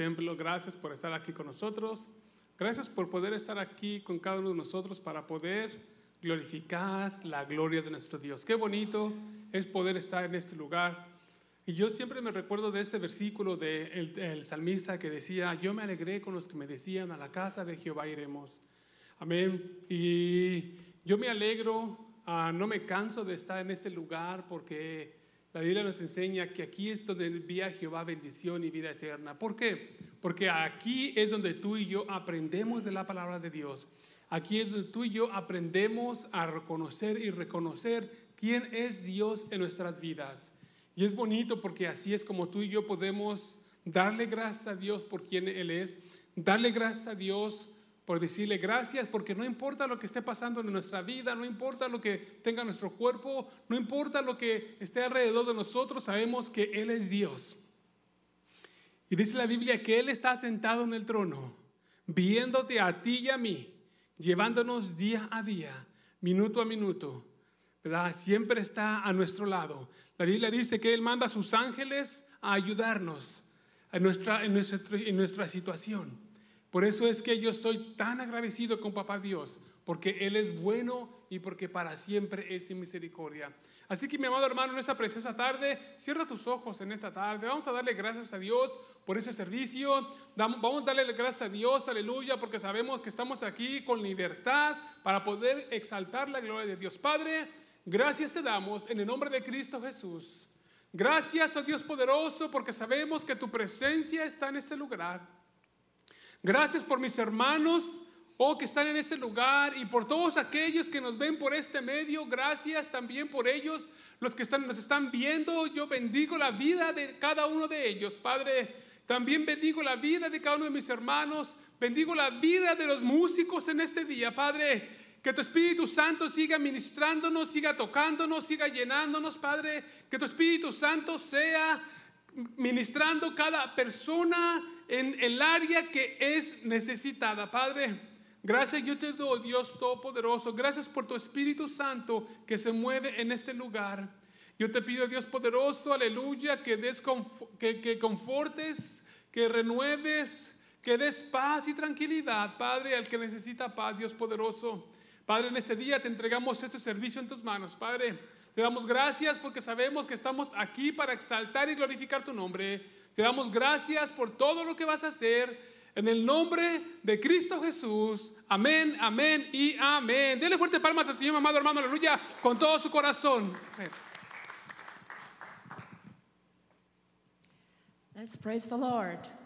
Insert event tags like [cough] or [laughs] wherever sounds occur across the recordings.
templo. Gracias por estar aquí con nosotros. Gracias por poder estar aquí con cada uno de nosotros para poder glorificar la gloria de nuestro Dios. Qué bonito es poder estar en este lugar. Y yo siempre me recuerdo de este versículo del de el salmista que decía, yo me alegré con los que me decían, a la casa de Jehová iremos. Amén. Y yo me alegro, uh, no me canso de estar en este lugar porque la Biblia nos enseña que aquí es donde envía Jehová bendición y vida eterna. ¿Por qué? Porque aquí es donde tú y yo aprendemos de la palabra de Dios. Aquí es donde tú y yo aprendemos a reconocer y reconocer quién es Dios en nuestras vidas. Y es bonito porque así es como tú y yo podemos darle gracias a Dios por quien Él es, darle gracias a Dios por decirle gracias, porque no importa lo que esté pasando en nuestra vida, no importa lo que tenga nuestro cuerpo, no importa lo que esté alrededor de nosotros, sabemos que Él es Dios. Y dice la Biblia que Él está sentado en el trono, viéndote a ti y a mí, llevándonos día a día, minuto a minuto, ¿verdad? Siempre está a nuestro lado. La Biblia dice que Él manda a sus ángeles a ayudarnos en nuestra, situación. Por eso es que yo estoy tan agradecido con Papá Dios, porque Él es bueno y porque para siempre es misericordia. Así que mi amado hermano, en esta preciosa tarde, cierra tus ojos en esta tarde. Vamos a darle gracias a Dios por ese servicio. Vamos a darle gracias a Dios, aleluya, porque sabemos que estamos aquí con libertad para poder exaltar la gloria de Dios. Padre, gracias te damos en el nombre de Cristo Jesús. Gracias, oh Dios poderoso, porque sabemos que tu presencia está en este lugar. Gracias por mis hermanos, oh, que están en este lugar y por todos aquellos que nos ven por este medio. Gracias también por ellos, los que están, nos están viendo. Yo bendigo la vida de cada uno de ellos, Padre. También bendigo la vida de cada uno de mis hermanos. Bendigo la vida de los músicos en este día, Padre. Que tu Espíritu Santo siga ministrándonos, siga tocándonos, siga llenándonos, Padre. Que tu Espíritu Santo sea ministrando cada persona en el área que es necesitada. Padre, gracias yo te doy, Dios Todopoderoso. Gracias por tu Espíritu Santo que se mueve en este lugar. Yo te pido, Dios poderoso, aleluya, que, des que, que confortes, que renueves, que des paz y tranquilidad, Padre, al que necesita paz, Dios poderoso. Padre, en este día te entregamos este servicio en tus manos, Padre. Te damos gracias porque sabemos que estamos aquí para exaltar y glorificar tu nombre. Te damos gracias por todo lo que vas a hacer. En el nombre de Cristo Jesús. Amén, amén y amén. Dele fuerte palmas al Señor, amado hermano, aleluya, con todo su corazón. Let's praise the Lord.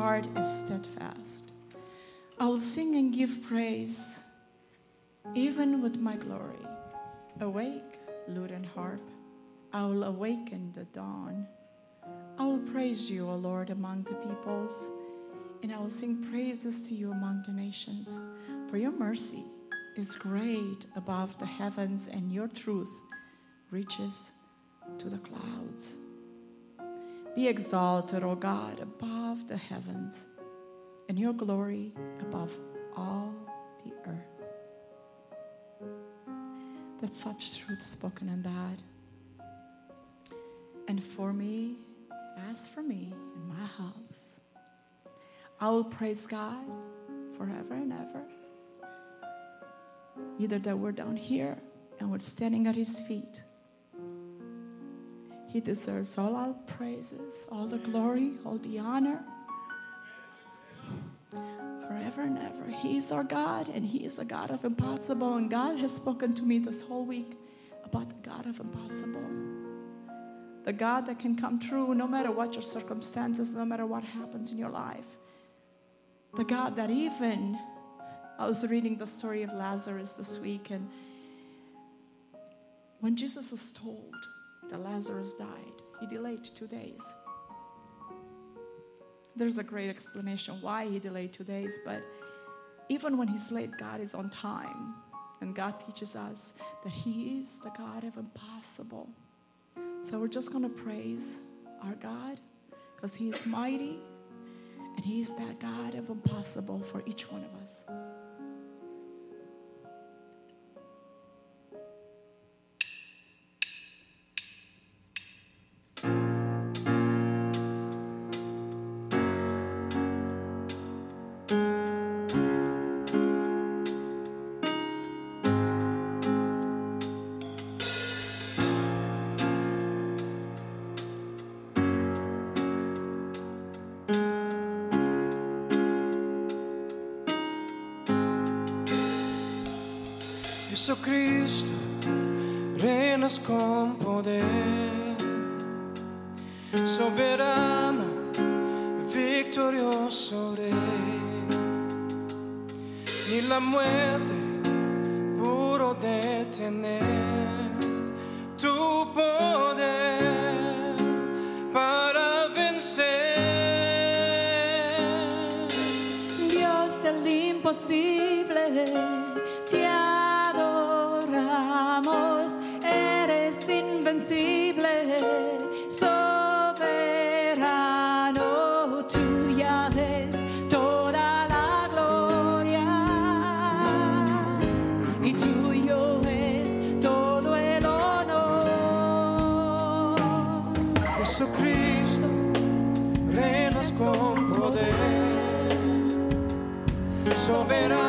Heart is steadfast. I will sing and give praise, even with my glory. Awake, lute and harp. I will awaken the dawn. I will praise you, O Lord, among the peoples, and I will sing praises to you among the nations. For your mercy is great above the heavens, and your truth reaches to the clouds. Be exalted, O God, above the heavens, and your glory above all the earth. That's such truth spoken in that. And for me, as for me in my house, I will praise God forever and ever. Either that we're down here and we're standing at his feet. He deserves all our praises, all the glory, all the honor. Forever and ever. He is our God, and He is a God of impossible. And God has spoken to me this whole week about the God of impossible. The God that can come true no matter what your circumstances, no matter what happens in your life. The God that even, I was reading the story of Lazarus this week, and when Jesus was told that Lazarus died, he delayed two days. There's a great explanation why he delayed two days, but even when he's late, God is on time. And God teaches us that He is the God of impossible. So we're just going to praise our God because He is mighty and He is that God of impossible for each one of us. Jesucristo, reinas con poder, soberano, victorioso rey, ni la muerte pudo detener tu poder soberano,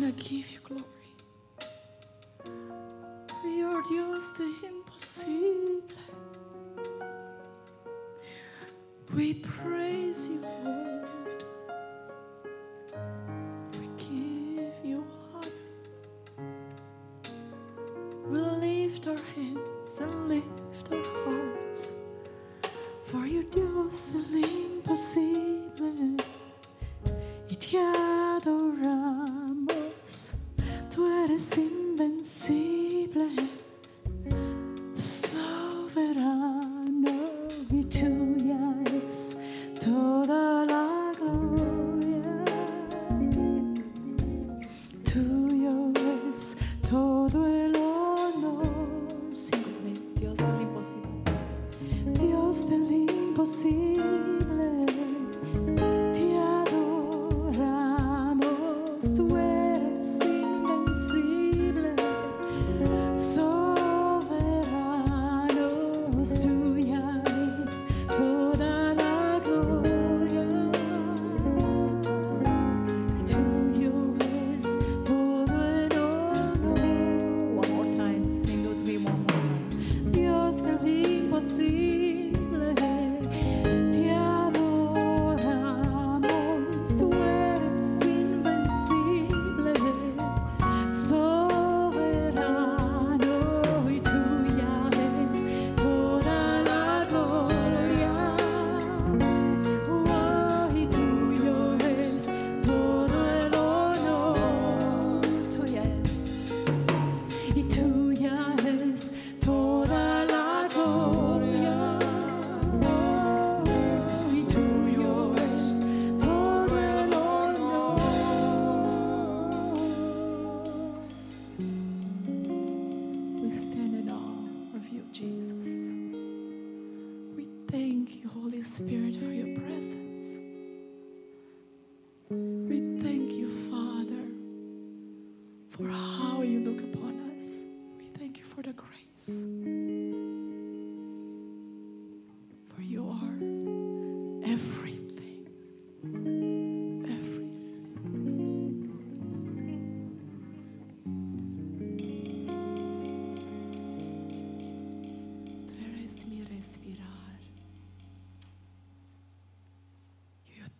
want to give you glory. You're just the impossible. We praise you, Lord. We give you honor. We lift our hands and lift our hearts. For you do the impossible. It gathers missing.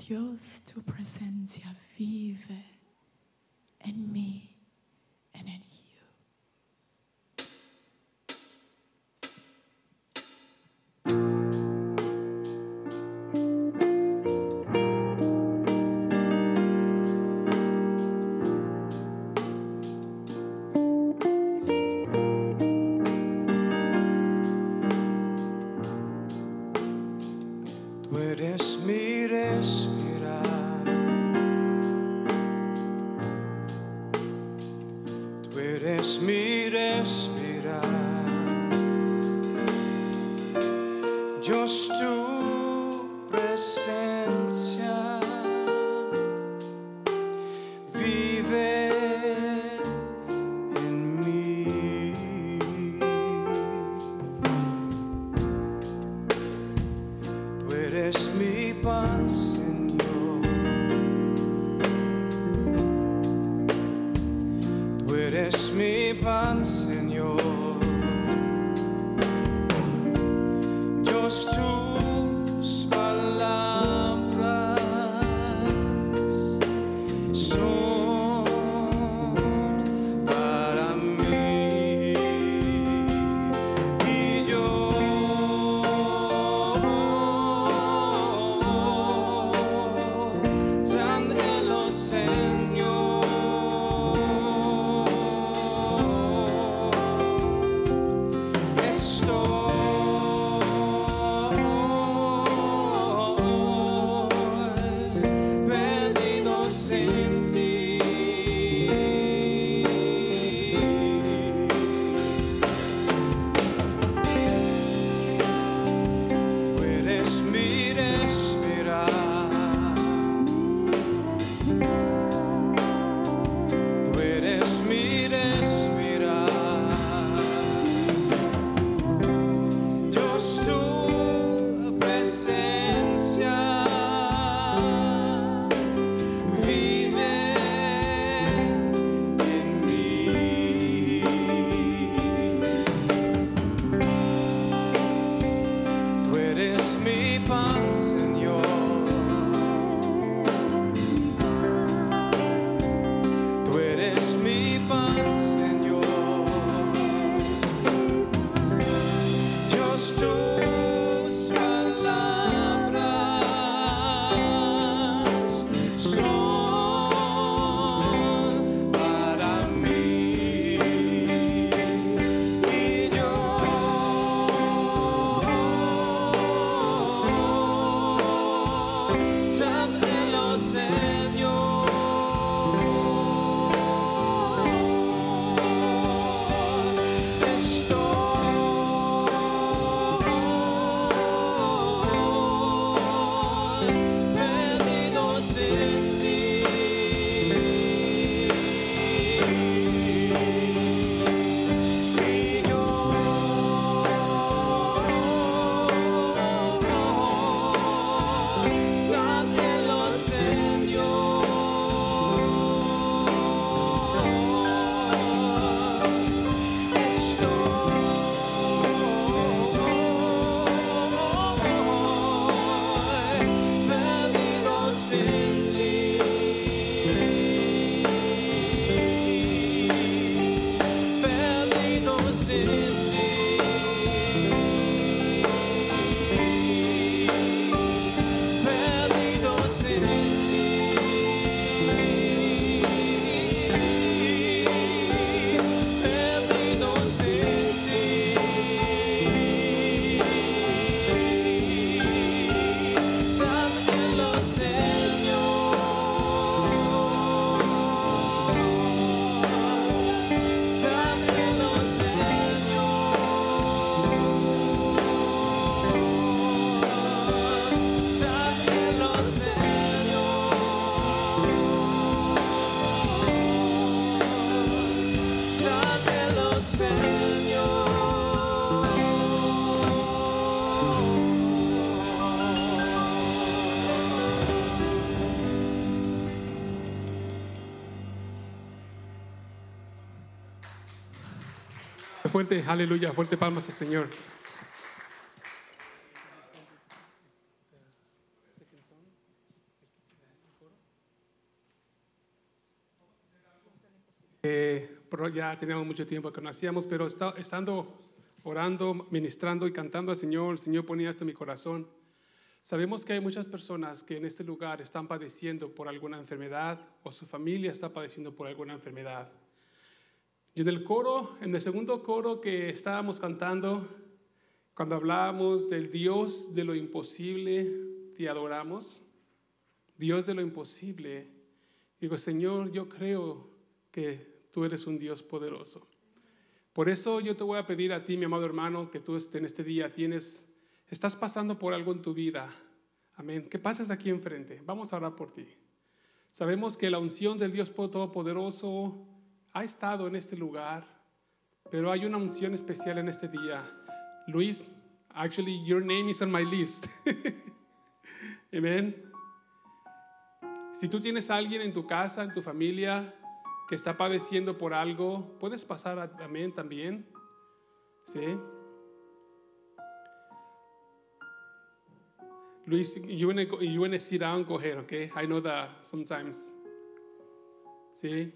Deus, tua presença vive in me. Fuerte, aleluya, fuerte palmas al Señor. Eh, pero ya teníamos mucho tiempo que no hacíamos, pero está- estando orando, ministrando y cantando al Señor, el Señor ponía esto en mi corazón. Sabemos que hay muchas personas que en este lugar están padeciendo por alguna enfermedad o su familia está padeciendo por alguna enfermedad. Y en el coro, en el segundo coro que estábamos cantando, cuando hablábamos del Dios de lo imposible, te adoramos. Dios de lo imposible. Digo, Señor, yo creo que tú eres un Dios poderoso. Por eso yo te voy a pedir a ti, mi amado hermano, que tú en este día tienes, estás pasando por algo en tu vida. Amén. Que pases aquí enfrente. Vamos a orar por ti. Sabemos que la unción del Dios Todopoderoso ha estado en este lugar, pero hay una unción especial en este día. Luis, actually, your name is on my list. [laughs] Amén. Si tú tienes a alguien en tu casa, en tu familia, que está padeciendo por algo, puedes pasar a- amén también. ¿Sí? Luis, you wanna, go- you wanna sit down, go ahead, okay? I know that sometimes. ¿Sí?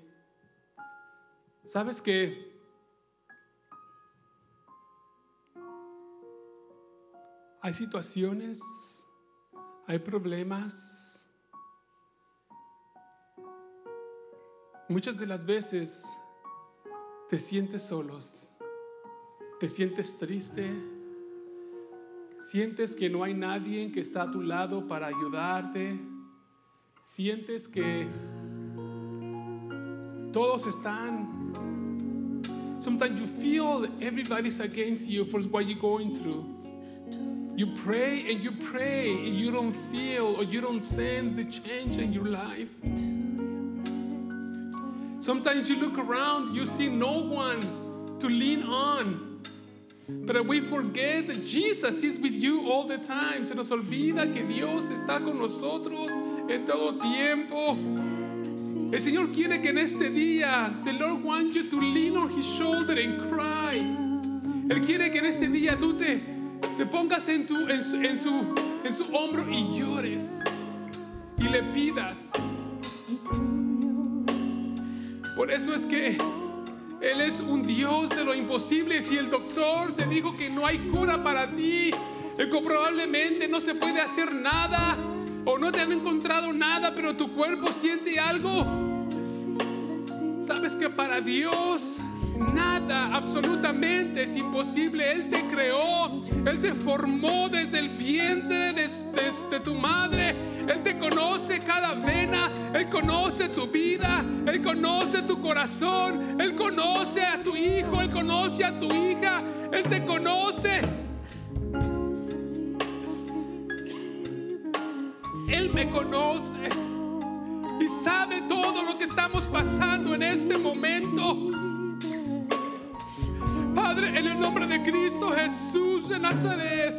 ¿Sabes que hay situaciones, hay problemas? Muchas de las veces te sientes solos, te sientes triste, sientes que no hay nadie que está a tu lado para ayudarte, sientes que todos están. Sometimes you feel everybody's against you for what you're going through. You pray and you pray and you don't feel or you don't sense the change in your life. Sometimes you look around, you see no one to lean on. But we forget that Jesus is with you all the time. Se nos olvida que Dios está con nosotros en todo tiempo. El Señor quiere que en este día, the Lord wants you to lean on His shoulder and cry. Él quiere que en este día tú te, te pongas en, tu, en, su, en, su, hombro y llores y le pidas. Por eso es que Él es un Dios de lo imposible. Si el doctor te dijo que no hay cura para ti, que probablemente no se puede hacer nada o no te han encontrado nada, pero tu cuerpo siente algo, sabes que para Dios nada, absolutamente es imposible. Él te creó, Él te formó desde el vientre de, de- de tu madre. Él te conoce cada vena, Él conoce tu vida, Él conoce tu corazón, Él conoce a tu hijo, Él conoce a tu hija, Él te conoce. Él me conoce y sabe todo lo que estamos pasando en este momento. Padre, en el nombre de Cristo Jesús de Nazaret,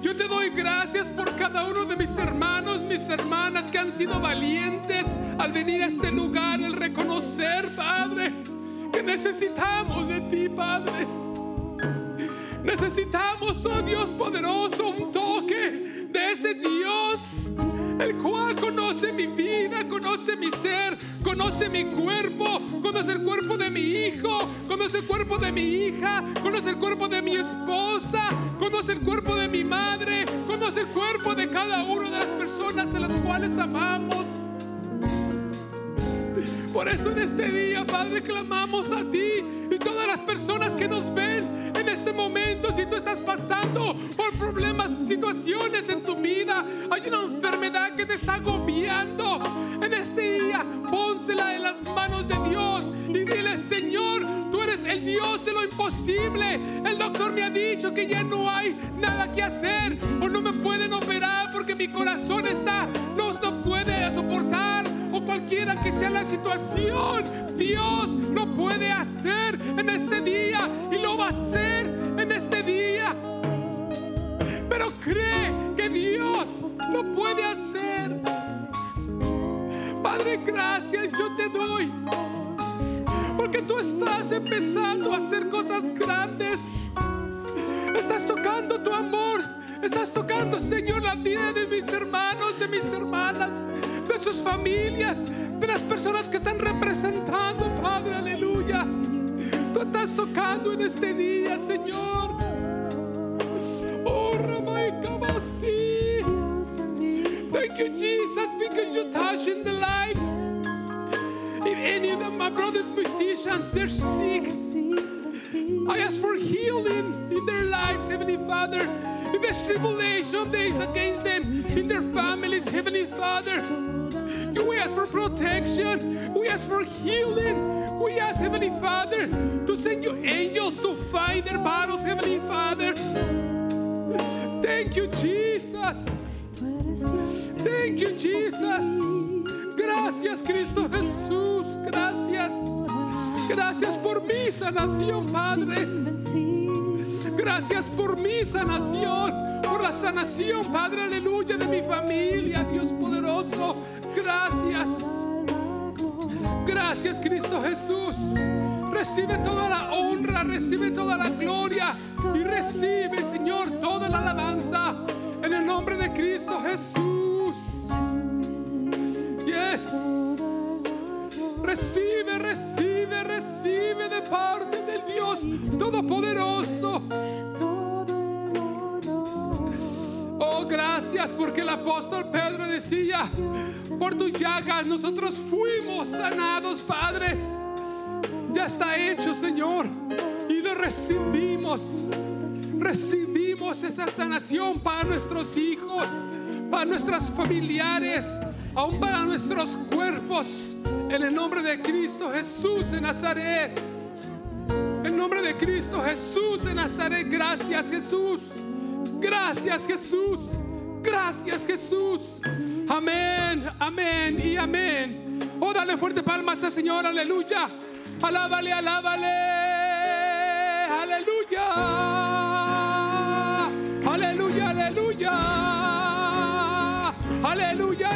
yo te doy gracias por cada uno de mis hermanos, mis hermanas que han sido valientes al venir a este lugar, el reconocer, Padre, que necesitamos de ti, Padre. Necesitamos, oh Dios poderoso, un toque de ese Dios, el cual conoce mi vida, conoce mi ser, conoce mi cuerpo, conoce el cuerpo de mi hijo, conoce el cuerpo de mi hija, conoce el cuerpo de mi esposa, conoce el cuerpo de mi madre, conoce el cuerpo de cada una de las personas a las cuales amamos. Por eso en este día, Padre, clamamos a ti y todas las personas que nos ven en este momento, si tú estás pasando problemas, situaciones en tu vida, hay una enfermedad que te está agobiando, en este día, pónsela en las manos de Dios y dile, Señor, tú eres el Dios de lo imposible. El doctor me ha dicho que ya no hay nada que hacer o no me pueden operar porque mi corazón está, no, no puede soportar o cualquiera que sea la situación, Dios lo puede hacer en este día y lo va a hacer en este día. Pero cree que Dios lo puede hacer. Padre, gracias yo te doy. Porque tú estás empezando a hacer cosas grandes. Estás tocando tu amor. Estás tocando, Señor, la vida de mis hermanos, de mis hermanas, de sus familias, de las personas que están representando, Padre, aleluya. Tú estás tocando en este día, Señor. Thank you, Jesus, because you're touching the lives. If any of them, my brothers musicians, they're sick. I ask for healing in their lives, Heavenly Father. If there's tribulation days against them, in their families, Heavenly Father. We ask for protection. We ask for healing. We ask, Heavenly Father, to send you angels to fight their battles, Heavenly Father. Thank you, Jesus. Thank you, Jesus. Gracias, Cristo Jesús. Gracias. Gracias por mi sanación, Padre. Gracias por mi sanación, por la sanación, Padre, aleluya, de mi familia, Dios poderoso. Gracias. Gracias, Cristo Jesús. Recibe toda la honra, recibe toda la gloria y recibe, Señor, toda la alabanza en el nombre de Cristo Jesús. Yes. Recibe, recibe, recibe de parte del Dios Todopoderoso. Oh, gracias porque el apóstol Pedro decía, por tus llagas nosotros fuimos sanados, Padre. Ya está hecho, Señor. Y lo recibimos. Recibimos esa sanación para nuestros hijos, para nuestros familiares, aún para nuestros cuerpos. En el nombre de Cristo Jesús de Nazaret. En nombre de Cristo Jesús de Nazaret. Gracias Jesús. Gracias Jesús. Gracias Jesús. Amén, amén y amén. Oh, dale fuerte palmas al Señor. Aleluya. Alábale, alábale. Aleluya. Aleluya, aleluya. Aleluya.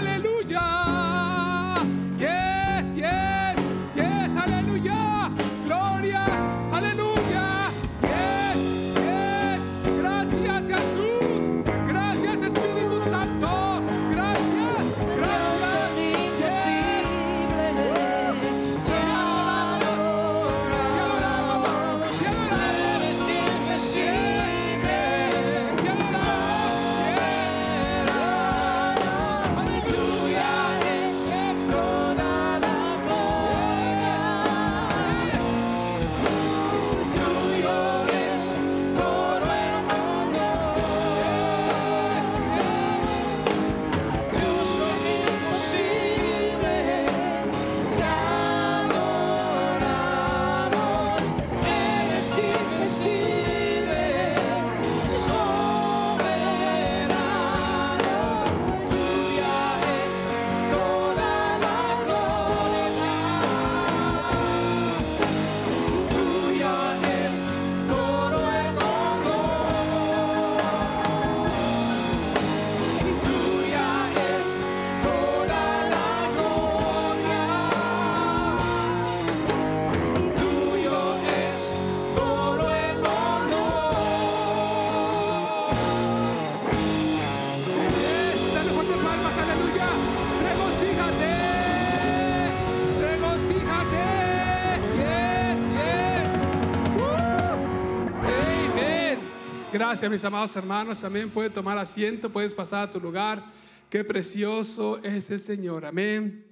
Gracias, mis amados hermanos. Amén. Puede tomar asiento, puedes pasar a tu lugar. Qué precioso es el Señor. Amén.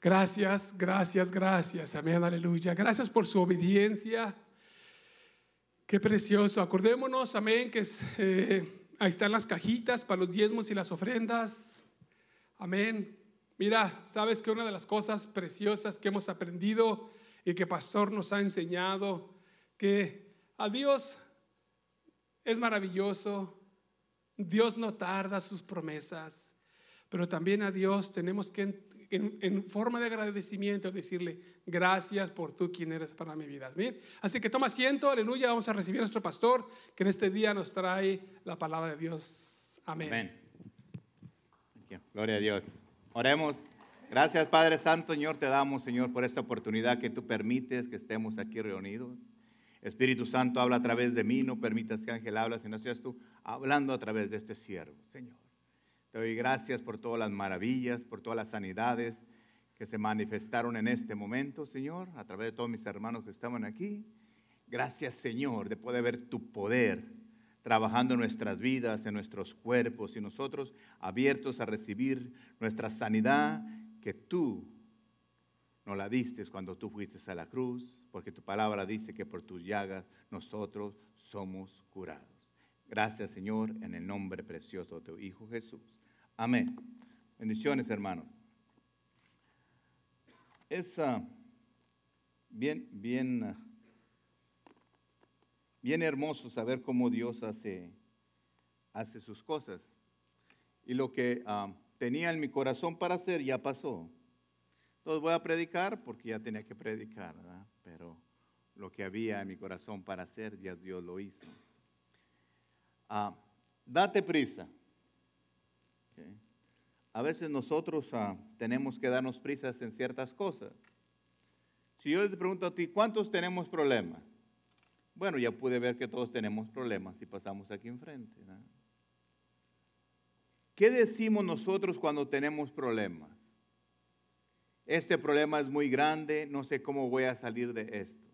Gracias, gracias, gracias. Amén, aleluya. Gracias por su obediencia. Qué precioso. Acordémonos, amén, que eh, ahí están las cajitas para los diezmos y las ofrendas. Amén. Mira, sabes que una de las cosas preciosas que hemos aprendido y que Pastor nos ha enseñado, que a Dios es maravilloso, Dios no tarda sus promesas, pero también a Dios tenemos que en, en forma de agradecimiento, decirle gracias por tú quien eres para mi vida. Bien, así que toma asiento, aleluya, vamos a recibir a nuestro pastor que en este día nos trae la palabra de Dios. Amén. Amén. Gloria a Dios. Oremos. Gracias Padre Santo, Señor, te damos, Señor, por esta oportunidad que tú permites que estemos aquí reunidos. Espíritu Santo, habla a través de mí, no permitas que Ángel hable, sino seas tú hablando a través de este siervo, Señor. Te doy gracias por todas las maravillas, por todas las sanidades que se manifestaron en este momento, Señor, a través de todos mis hermanos que estaban aquí. Gracias, Señor, de poder ver tu poder trabajando en nuestras vidas, en nuestros cuerpos y nosotros abiertos a recibir nuestra sanidad que tú nos la diste cuando tú fuiste a la cruz, porque tu palabra dice que por tus llagas nosotros somos curados. Gracias, Señor, en el nombre precioso de tu Hijo Jesús. Amén. Bendiciones, hermanos. Es ah, bien, bien, ah, bien hermoso saber cómo Dios hace, hace sus cosas. Y lo que ah, tenía en mi corazón para hacer ya pasó. Entonces voy a predicar porque ya tenía que predicar, ¿verdad? Pero lo que había en mi corazón para hacer, ya Dios lo hizo. Ah, date prisa. A veces nosotros ah, tenemos que darnos prisas en ciertas cosas. Si yo te pregunto a ti, ¿cuántos tenemos problemas? Bueno, ya pude ver que todos tenemos problemas si pasamos aquí enfrente. ¿verdad? ¿Qué decimos nosotros cuando tenemos problemas? Este problema es muy grande, no sé cómo voy a salir de esto.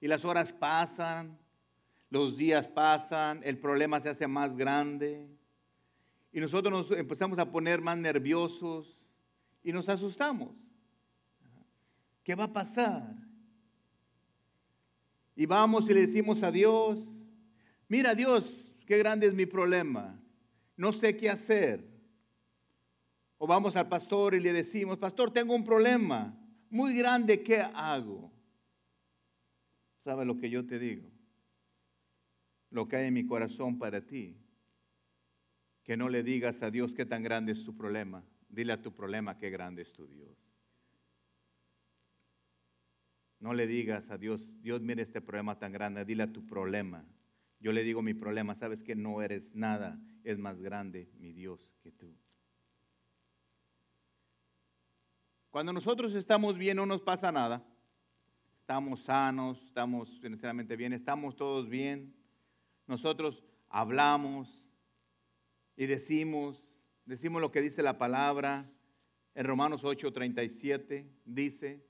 Y las horas pasan, los días pasan, el problema se hace más grande. Y nosotros nos empezamos a poner más nerviosos y nos asustamos. ¿Qué va a pasar? Y vamos y le decimos a Dios, mira Dios, qué grande es mi problema, no sé qué hacer. O vamos al pastor y le decimos, pastor, tengo un problema muy grande, ¿qué hago? ¿Sabe lo que yo te digo? Lo que hay en mi corazón para ti. Que no le digas a Dios qué tan grande es tu problema. Dile a tu problema qué grande es tu Dios. No le digas a Dios, Dios mire este problema tan grande, dile a tu problema. Yo le digo mi problema, sabes que no eres nada, es más grande mi Dios que tú. Cuando nosotros estamos bien no nos pasa nada. Estamos sanos, estamos financieramente bien, estamos todos bien. Nosotros hablamos y decimos, decimos lo que dice la palabra. En Romanos 8:37 dice,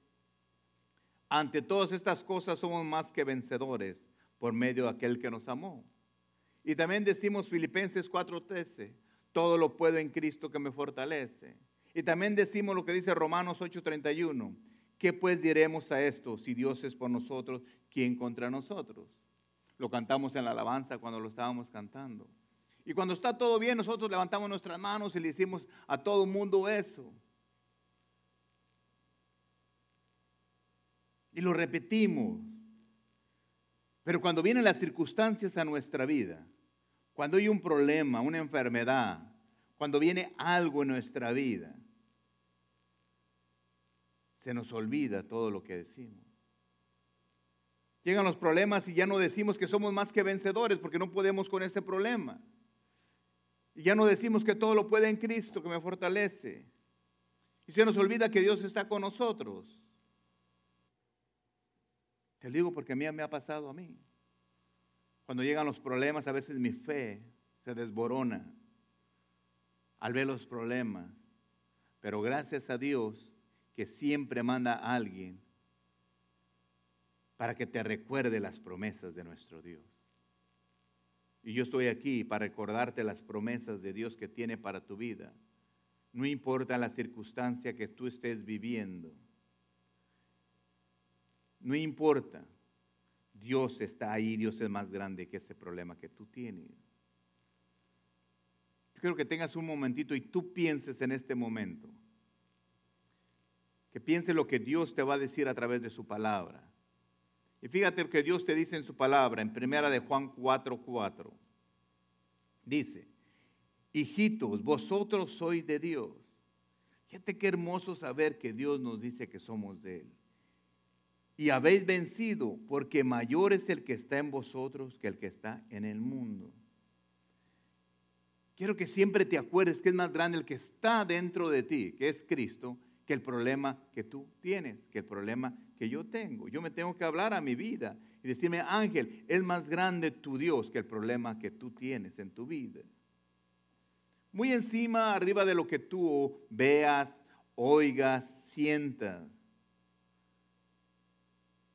ante todas estas cosas somos más que vencedores por medio de aquel que nos amó. Y también decimos Filipenses 4:13, todo lo puedo en Cristo que me fortalece. Y también decimos lo que dice Romanos 8:31, ¿qué pues diremos a esto? Si Dios es por nosotros, ¿quién contra nosotros? Lo cantamos en la alabanza cuando lo estábamos cantando. Y cuando está todo bien, nosotros levantamos nuestras manos y le decimos a todo el mundo eso. Y lo repetimos. Pero cuando vienen las circunstancias a nuestra vida, cuando hay un problema, una enfermedad, cuando viene algo en nuestra vida, se nos olvida todo lo que decimos. Llegan los problemas y ya no decimos que somos más que vencedores porque no podemos con ese problema. Y ya no decimos que todo lo puede en Cristo, que me fortalece. Y se nos olvida que Dios está con nosotros. Te digo porque a mí me ha pasado a mí. Cuando llegan los problemas, a veces mi fe se desborona al ver los problemas. Pero gracias a Dios que siempre manda a alguien para que te recuerde las promesas de nuestro Dios. Y yo estoy aquí para recordarte las promesas de Dios que tiene para tu vida. No importa la circunstancia que tú estés viviendo. No importa. Dios está ahí, Dios es más grande que ese problema que tú tienes. Yo quiero que tengas un momentito y tú pienses en este momento. Que pienses lo que Dios te va a decir a través de su palabra. Y fíjate lo que Dios te dice en su palabra, en primera de Juan 4:4. Dice, hijitos, vosotros sois de Dios. Fíjate qué hermoso saber que Dios nos dice que somos de Él. Y habéis vencido, porque mayor es el que está en vosotros que el que está en el mundo. Quiero que siempre te acuerdes que es más grande el que está dentro de ti, que es Cristo, que el problema que tú tienes, que el problema que yo tengo. Yo me tengo que hablar a mi vida y decirme, Ángel, es más grande tu Dios que el problema que tú tienes en tu vida. Muy encima, arriba de lo que tú veas, oigas, sientas.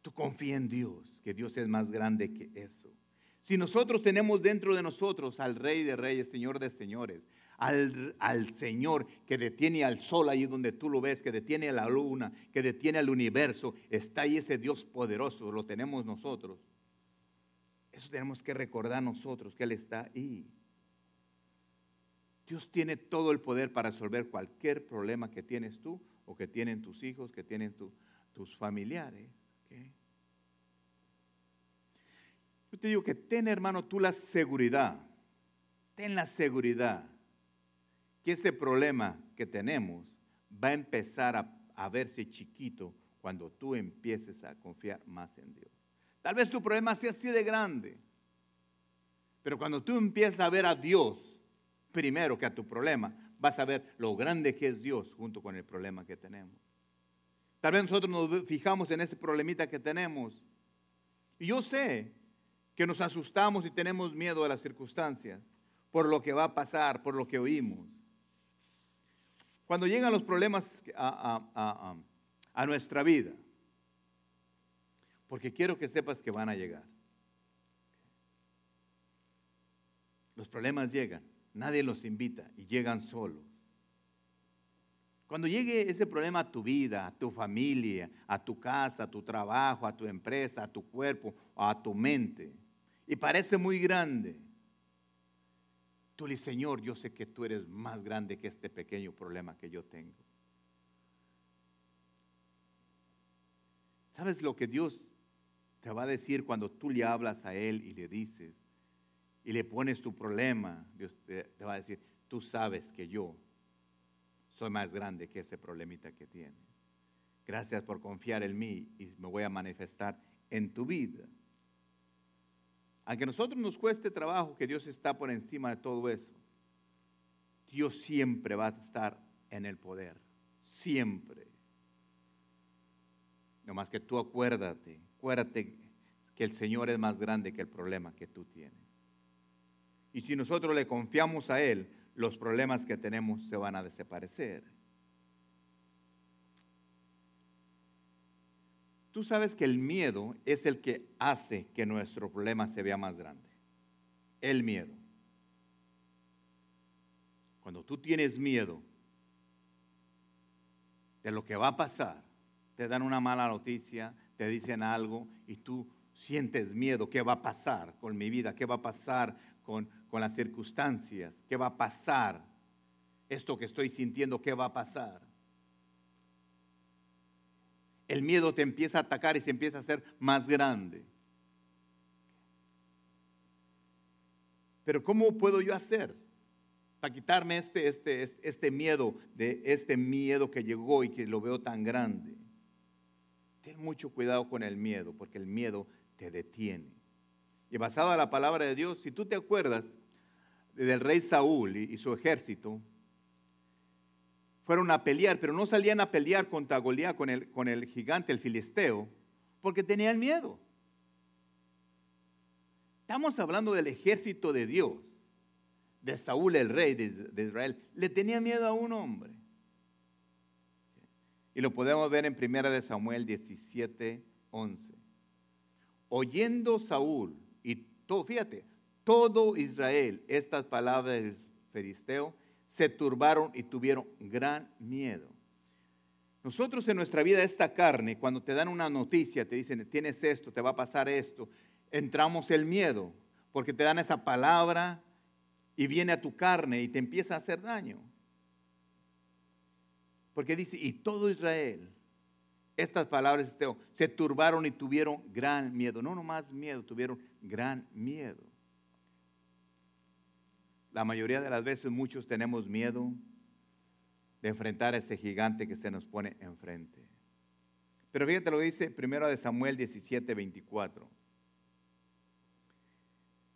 Tú confía en Dios, que Dios es más grande que eso. Si nosotros tenemos dentro de nosotros al Rey de Reyes, Señor de Señores, al, al, Señor que detiene al sol ahí donde tú lo ves, que detiene a la luna, que detiene al universo, está ahí ese Dios poderoso, lo tenemos nosotros. Eso tenemos que recordar nosotros, que Él está ahí. Dios tiene todo el poder para resolver cualquier problema que tienes tú o que tienen tus hijos, que tienen tus familiares. Yo te digo que ten, hermano, tú la seguridad, ten la seguridad que ese problema que tenemos va a empezar a, verse chiquito cuando tú empieces a confiar más en Dios. Tal vez tu problema sea así de grande, pero cuando tú empiezas a ver a Dios primero que a tu problema, vas a ver lo grande que es Dios junto con el problema que tenemos. Tal vez nosotros nos fijamos en ese problemita que tenemos. Y yo sé que nos asustamos y tenemos miedo a las circunstancias, por lo que va a pasar, por lo que oímos. Cuando llegan los problemas a, a nuestra vida, porque quiero que sepas que van a llegar. Los problemas llegan, nadie los invita y llegan solos. Cuando llegue ese problema a tu vida, a tu familia, a tu casa, a tu trabajo, a tu empresa, a tu cuerpo, a tu mente, y parece muy grande. Señor, yo sé que tú eres más grande que este pequeño problema que yo tengo. ¿Sabes lo que Dios te va a decir cuando tú le hablas a Él y le dices y le pones tu problema? Dios te, te va a decir, tú sabes que yo soy más grande que ese problemita que tienes. Gracias por confiar en mí y me voy a manifestar en tu vida. Aunque a nosotros nos cueste trabajo que Dios está por encima de todo eso, Dios siempre va a estar en el poder. Siempre. No más que tú acuérdate, acuérdate que el Señor es más grande que el problema que tú tienes. Y si nosotros le confiamos a Él, los problemas que tenemos se van a desaparecer. Tú sabes que el miedo es el que hace que nuestro problema se vea más grande. El miedo. Cuando tú tienes miedo de lo que va a pasar, te dan una mala noticia, te dicen algo y tú sientes miedo, ¿qué va a pasar con mi vida? ¿Qué va a pasar con, con las circunstancias? ¿Qué va a pasar? Esto que estoy sintiendo, ¿qué va a pasar? El miedo te empieza a atacar y se empieza a hacer más grande. Pero ¿cómo puedo yo hacer para quitarme este, este, este miedo, de este miedo que llegó y que lo veo tan grande? Ten mucho cuidado con el miedo, porque el miedo te detiene. Y basado en la palabra de Dios, si tú te acuerdas del rey Saúl y su ejército, fueron a pelear, pero no salían a pelear contra Goliat con el, con el gigante, el filisteo, porque tenían miedo. Estamos hablando del ejército de Dios, de Saúl el rey de, Israel. Le tenía miedo a un hombre. Y lo podemos ver en 1 de Samuel 17, 11. Oyendo Saúl y todo, fíjate, todo Israel estas palabras del filisteo, se turbaron y tuvieron gran miedo. Nosotros en nuestra vida, esta carne, cuando te dan una noticia, te dicen, tienes esto, te va a pasar esto, entramos el miedo, porque te dan esa palabra y viene a tu carne y te empieza a hacer daño. Porque dice, y todo Israel, estas palabras se turbaron y tuvieron gran miedo. No nomás miedo, tuvieron gran miedo. La mayoría de las veces muchos tenemos miedo de enfrentar a este gigante que se nos pone enfrente. Pero fíjate lo que dice primero de Samuel 17, 24.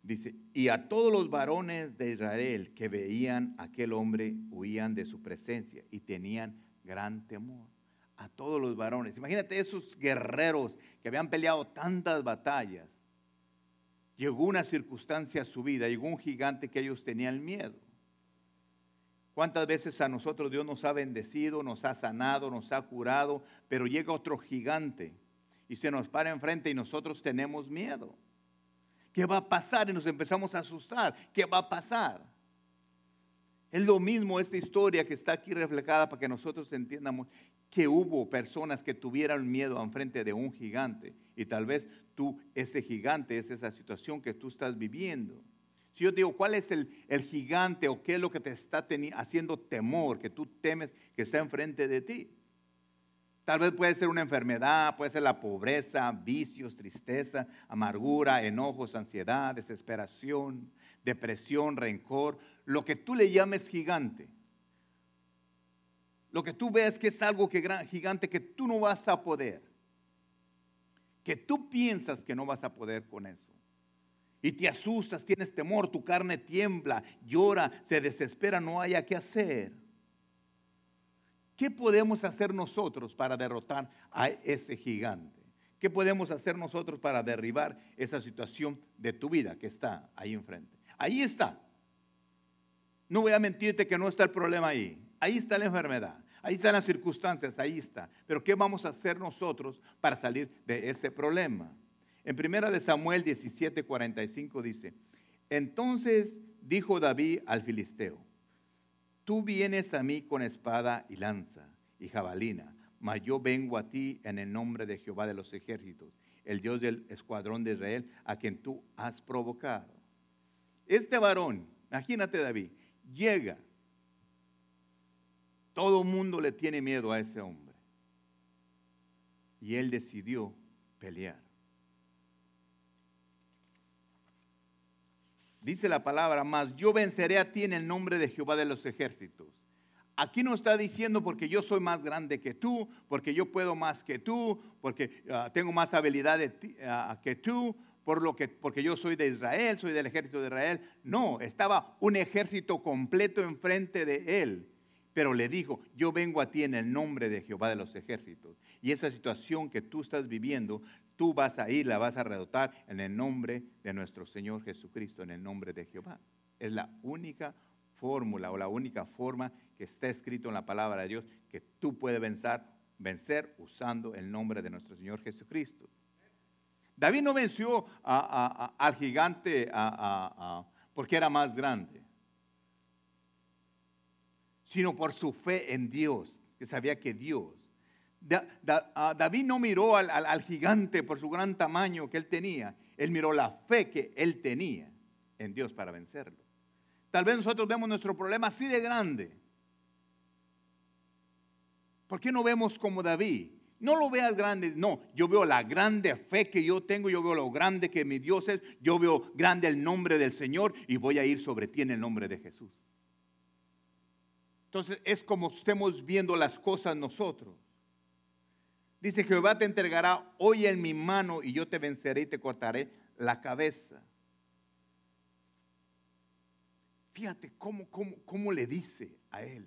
Dice, y a todos los varones de Israel que veían a aquel hombre huían de su presencia y tenían gran temor. A todos los varones. Imagínate esos guerreros que habían peleado tantas batallas. Llegó una circunstancia a su vida, llegó un gigante que ellos tenían miedo. ¿Cuántas veces a nosotros Dios nos ha bendecido, nos ha sanado, nos ha curado, pero llega otro gigante y se nos para enfrente y nosotros tenemos miedo? ¿Qué va a pasar? Y nos empezamos a asustar. ¿Qué va a pasar? Es lo mismo esta historia que está aquí reflejada para que nosotros entiendamos que hubo personas que tuvieran miedo enfrente de un gigante. Y tal vez tú, ese gigante, es esa situación que tú estás viviendo. Si yo digo, ¿cuál es el, el gigante o qué es lo que te está haciendo temor, que tú temes que está enfrente de ti? Tal vez puede ser una enfermedad, puede ser la pobreza, vicios, tristeza, amargura, enojos, ansiedad, desesperación, depresión, rencor, lo que tú le llames gigante. Lo que tú ves que es algo que, gigante que tú no vas a poder. Que tú piensas que no vas a poder con eso. Y te asustas, tienes temor, tu carne tiembla, llora, se desespera, no haya qué hacer. ¿Qué podemos hacer nosotros para derrotar a ese gigante? ¿Qué podemos hacer nosotros para derribar esa situación de tu vida que está ahí enfrente? Ahí está. No voy a mentirte que no está el problema ahí. Ahí está la enfermedad. Ahí están las circunstancias, ahí está. Pero ¿qué vamos a hacer nosotros para salir de ese problema? En primera de Samuel 17:45 dice, entonces dijo David al filisteo, Tú vienes a mí con espada y lanza y jabalina, mas yo vengo a ti en el nombre de Jehová de los ejércitos, el Dios del escuadrón de Israel, a quien tú has provocado. Este varón, imagínate David, llega. Todo mundo le tiene miedo a ese hombre. Y él decidió pelear. Dice la palabra, más yo venceré a ti en el nombre de Jehová de los ejércitos. Aquí no está diciendo porque yo soy más grande que tú, porque yo puedo más que tú, porque ah, tengo más habilidad ah, que tú, por lo que, porque yo soy de Israel, soy del ejército de Israel. No, estaba un ejército completo enfrente de él. Pero le dijo, yo vengo a ti en el nombre de Jehová de los ejércitos. Y esa situación que tú estás viviendo tú vas a ir, la vas a redotar en el nombre de nuestro Señor Jesucristo, en el nombre de Jehová. Es la única fórmula o la única forma que está escrito en la palabra de Dios que tú puedes vencer, vencer usando el nombre de nuestro Señor Jesucristo. David no venció al gigante porque era más grande, sino por su fe en Dios, que sabía que Dios David no miró al, gigante por su gran tamaño que él tenía, él miró la fe que él tenía en Dios para vencerlo. Tal vez nosotros vemos nuestro problema así de grande. ¿Por qué no vemos como David? No lo veas grande, no, yo veo la grande fe que yo tengo, yo veo lo grande que mi Dios es, yo veo grande el nombre del Señor y voy a ir sobre ti en el nombre de Jesús. Entonces es como estemos viendo las cosas nosotros. Dice, Jehová te entregará hoy en mi mano y yo te venceré y te cortaré la cabeza. Fíjate cómo, cómo, cómo le dice a él.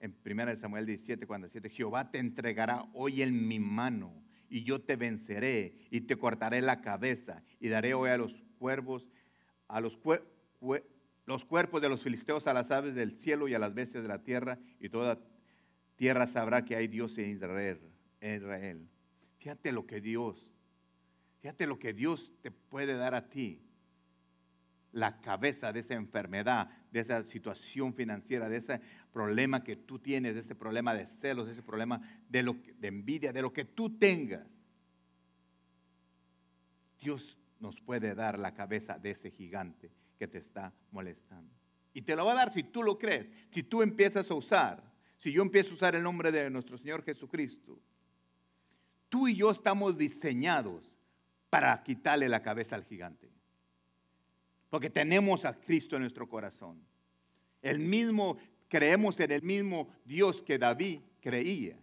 En 1 Samuel 17, cuando Jehová te entregará hoy en mi mano y yo te venceré y te cortaré la cabeza y daré hoy a los cuervos, a los, los cuerpos de los filisteos, a las aves del cielo y a las bestias de la tierra y toda tierra sabrá que hay Dios en Israel. Fíjate lo que Dios, fíjate lo que Dios te puede dar a ti. La cabeza de esa enfermedad, de esa situación financiera, de ese problema que tú tienes, de ese problema de celos, de ese problema de, de envidia, de lo que tú tengas. Dios nos puede dar la cabeza de ese gigante que te está molestando. Y te lo va a dar si tú lo crees, si tú empiezas a usar si yo empiezo a usar el nombre de nuestro Señor Jesucristo, tú y yo estamos diseñados para quitarle la cabeza al gigante. porque tenemos a Cristo en nuestro corazón. El mismo, creemos en el mismo Dios que David creía.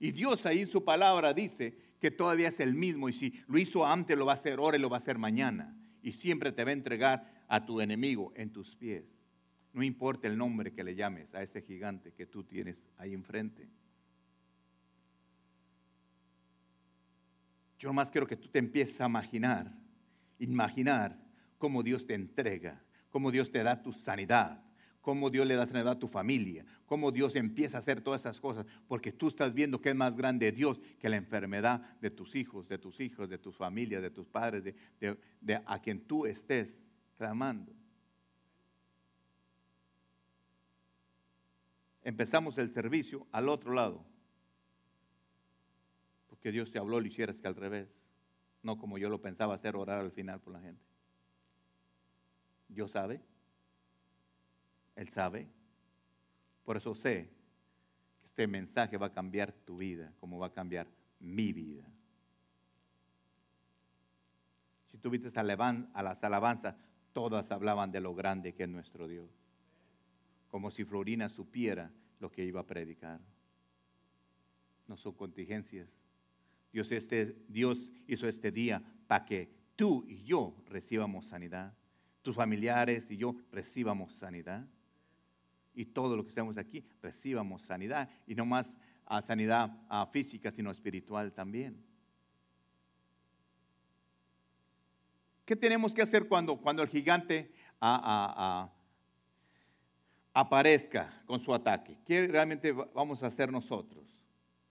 Y Dios ahí en su palabra dice que todavía es el mismo y si lo hizo antes lo va a hacer ahora y lo va a hacer mañana. Y siempre te va a entregar a tu enemigo en tus pies. No importa el nombre que le llames a ese gigante que tú tienes ahí enfrente. Yo más quiero que tú te empieces a imaginar, imaginar cómo Dios te entrega, cómo Dios te da tu sanidad, cómo Dios le da sanidad a tu familia, cómo Dios empieza a hacer todas esas cosas, porque tú estás viendo que es más grande Dios que la enfermedad de tus hijos, de tus hijos, de tus familias, de tus padres, de, de a quien tú estés clamando. Empezamos el servicio al otro lado, porque Dios te habló, lo hicieras que al revés, no como yo lo pensaba hacer, orar al final por la gente. Dios sabe. Él sabe. Por eso sé que este mensaje va a cambiar tu vida, como va a cambiar mi vida. Si tú viste a las alabanzas, todas hablaban de lo grande que es nuestro Dios. Como si Florina supiera lo que iba a predicar. No son contingencias. Dios, este, hizo este día para que tú y yo recibamos sanidad tus familiares y yo recibamos sanidad. Y todo lo que estamos aquí recibamos sanidad. Y no más a sanidad física, sino espiritual también. ¿Qué tenemos que hacer cuando, cuando el gigante aparezca con su ataque? ¿Qué realmente vamos a hacer nosotros?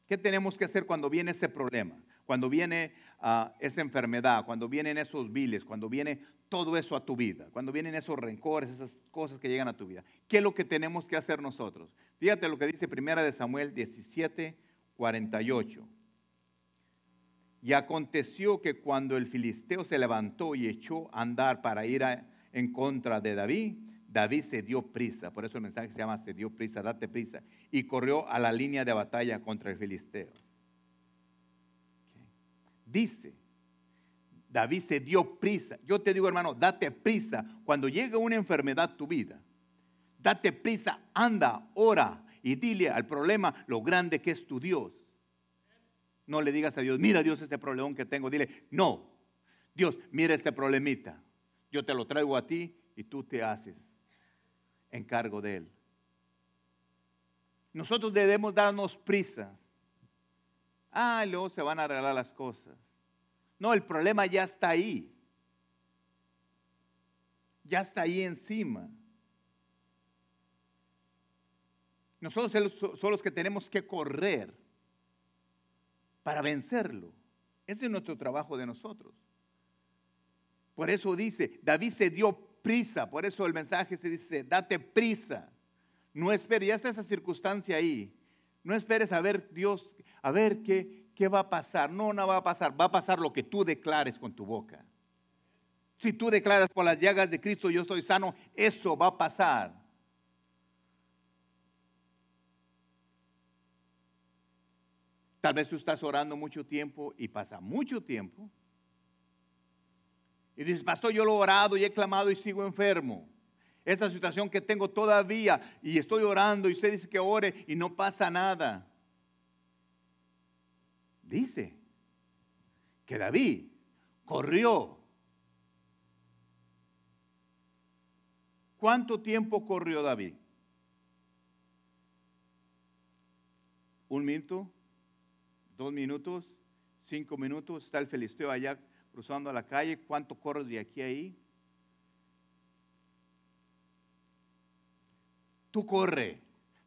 ¿Qué tenemos que hacer cuando viene ese problema? Cuando viene ah, esa enfermedad, cuando vienen esos viles, cuando viene todo eso a tu vida, cuando vienen esos rencores, esas cosas que llegan a tu vida. ¿Qué es lo que tenemos que hacer nosotros? Fíjate lo que dice Primera de Samuel 17, 48. Y aconteció que cuando el filisteo se levantó y echó a andar para ir en contra de David, David se dio prisa, por eso el mensaje se llama se dio prisa, date prisa, y corrió a la línea de batalla contra el filisteo. Dice, David se dio prisa. Yo te digo, hermano, date prisa. Cuando llegue una enfermedad a tu vida, date prisa, anda, ora y dile al problema lo grande que es tu Dios. No le digas a Dios, mira Dios este problemón que tengo. Dile, no, Dios, mira este problemita. Yo te lo traigo a ti y tú te haces encargo de él. Nosotros debemos darnos prisa. Ah, luego se van a arreglar las cosas. No, el problema ya está ahí. Ya está ahí encima. Nosotros somos los que tenemos que correr para vencerlo. Ese es nuestro trabajo de nosotros. Por eso dice, David se dio prisa, por eso el mensaje se dice, date prisa. No esperes, ya está esa circunstancia ahí. No esperes a ver Dios, a ver qué, ¿qué va a pasar? No, no va a pasar. Va a pasar lo que tú declares con tu boca. Si tú declaras por las llagas de Cristo yo soy sano, eso va a pasar. Tal vez tú estás orando mucho tiempo y pasa mucho tiempo. Y dices, pastor, yo lo he orado y he clamado y sigo enfermo. Esa situación que tengo todavía y estoy orando y usted dice que ore y no pasa nada. Dice que David corrió. ¿Cuánto tiempo corrió David? ¿Un minuto? ¿Dos minutos? ¿Cinco minutos? Está el filisteo allá cruzando la calle. ¿Cuánto corres de aquí a ahí? Tú corre,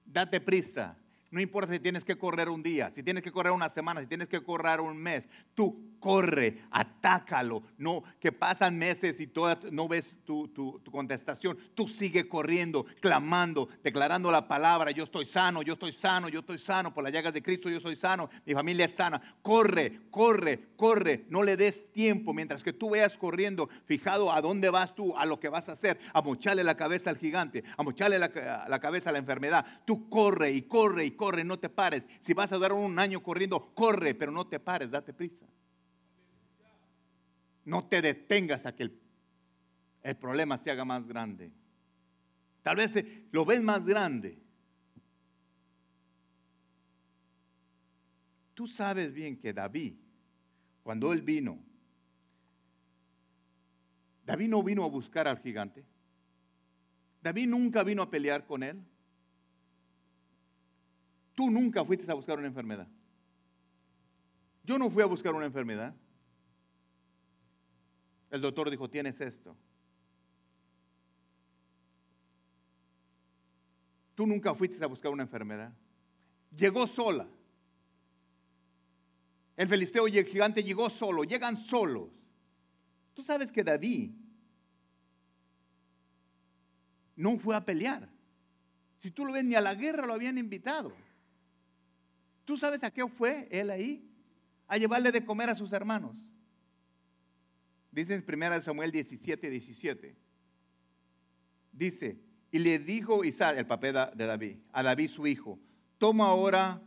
date prisa. No importa si tienes que correr un día, si tienes que correr una semana, si tienes que correr un mes. Tú corre, atácalo. No, que pasan meses y toda, no ves tu, tu, contestación. Tú sigue corriendo, clamando, declarando la palabra. Yo estoy sano, yo estoy sano, yo estoy sano. Por las llagas de Cristo yo soy sano. Mi familia es sana. Corre, corre, corre. No le des tiempo. Mientras que tú veas corriendo, fijado a dónde vas tú, a lo que vas a hacer. A mocharle la cabeza al gigante, a mocharle la, la cabeza a la enfermedad. Tú corre y corre y corre, no te pares. Si vas a dar un año corriendo, corre, pero no te pares, date prisa. No te detengas a que el el problema se haga más grande. Tal vez eh, lo ves más grande. Tú sabes bien que David, cuando él vino, David no vino a buscar al gigante. David nunca vino a pelear con él. Tú nunca fuiste a buscar una enfermedad. Yo no fui a buscar una enfermedad. El doctor dijo, tienes esto. Tú nunca fuiste a buscar una enfermedad. Llegó sola. El filisteo y el gigante llegó solo, llegan solos. Tú sabes que David no fue a pelear. Si tú lo ves, ni a la guerra lo habían invitado. ¿Tú sabes a qué fue él ahí? A llevarle de comer a sus hermanos. Dice en 1 Samuel 17, 17. Dice, y le dijo Isaac, el papel de David, a David su hijo, toma ahora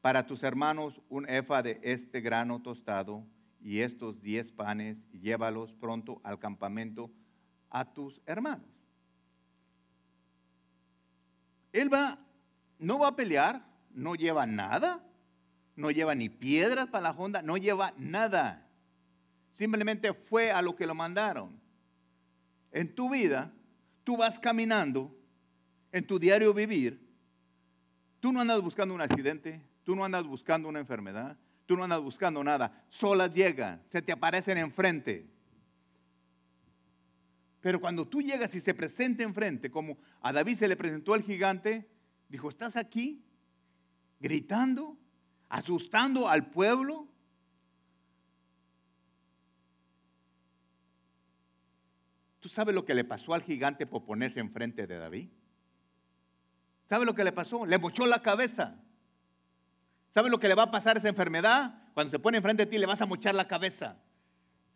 para tus hermanos un efa de este grano tostado y estos diez panes y llévalos pronto al campamento a tus hermanos. Él va, no va a pelear, no lleva nada, no lleva ni piedras para la honda, no lleva nada. Simplemente fue a lo que lo mandaron. En tu vida, tú vas caminando, en tu diario vivir, tú no andas buscando un accidente, tú no andas buscando una enfermedad, tú no andas buscando nada, solas llegan, se te aparecen enfrente. Pero cuando tú llegas y se presenta enfrente, como a David se le presentó el gigante, dijo, ¿estás aquí? Gritando, asustando al pueblo. ¿Tú sabes lo que le pasó al gigante por ponerse enfrente de David? ¿Sabes lo que le pasó? Le mochó la cabeza. ¿Sabes lo que le va a pasar a esa enfermedad? Cuando se pone enfrente de ti le vas a mochar la cabeza.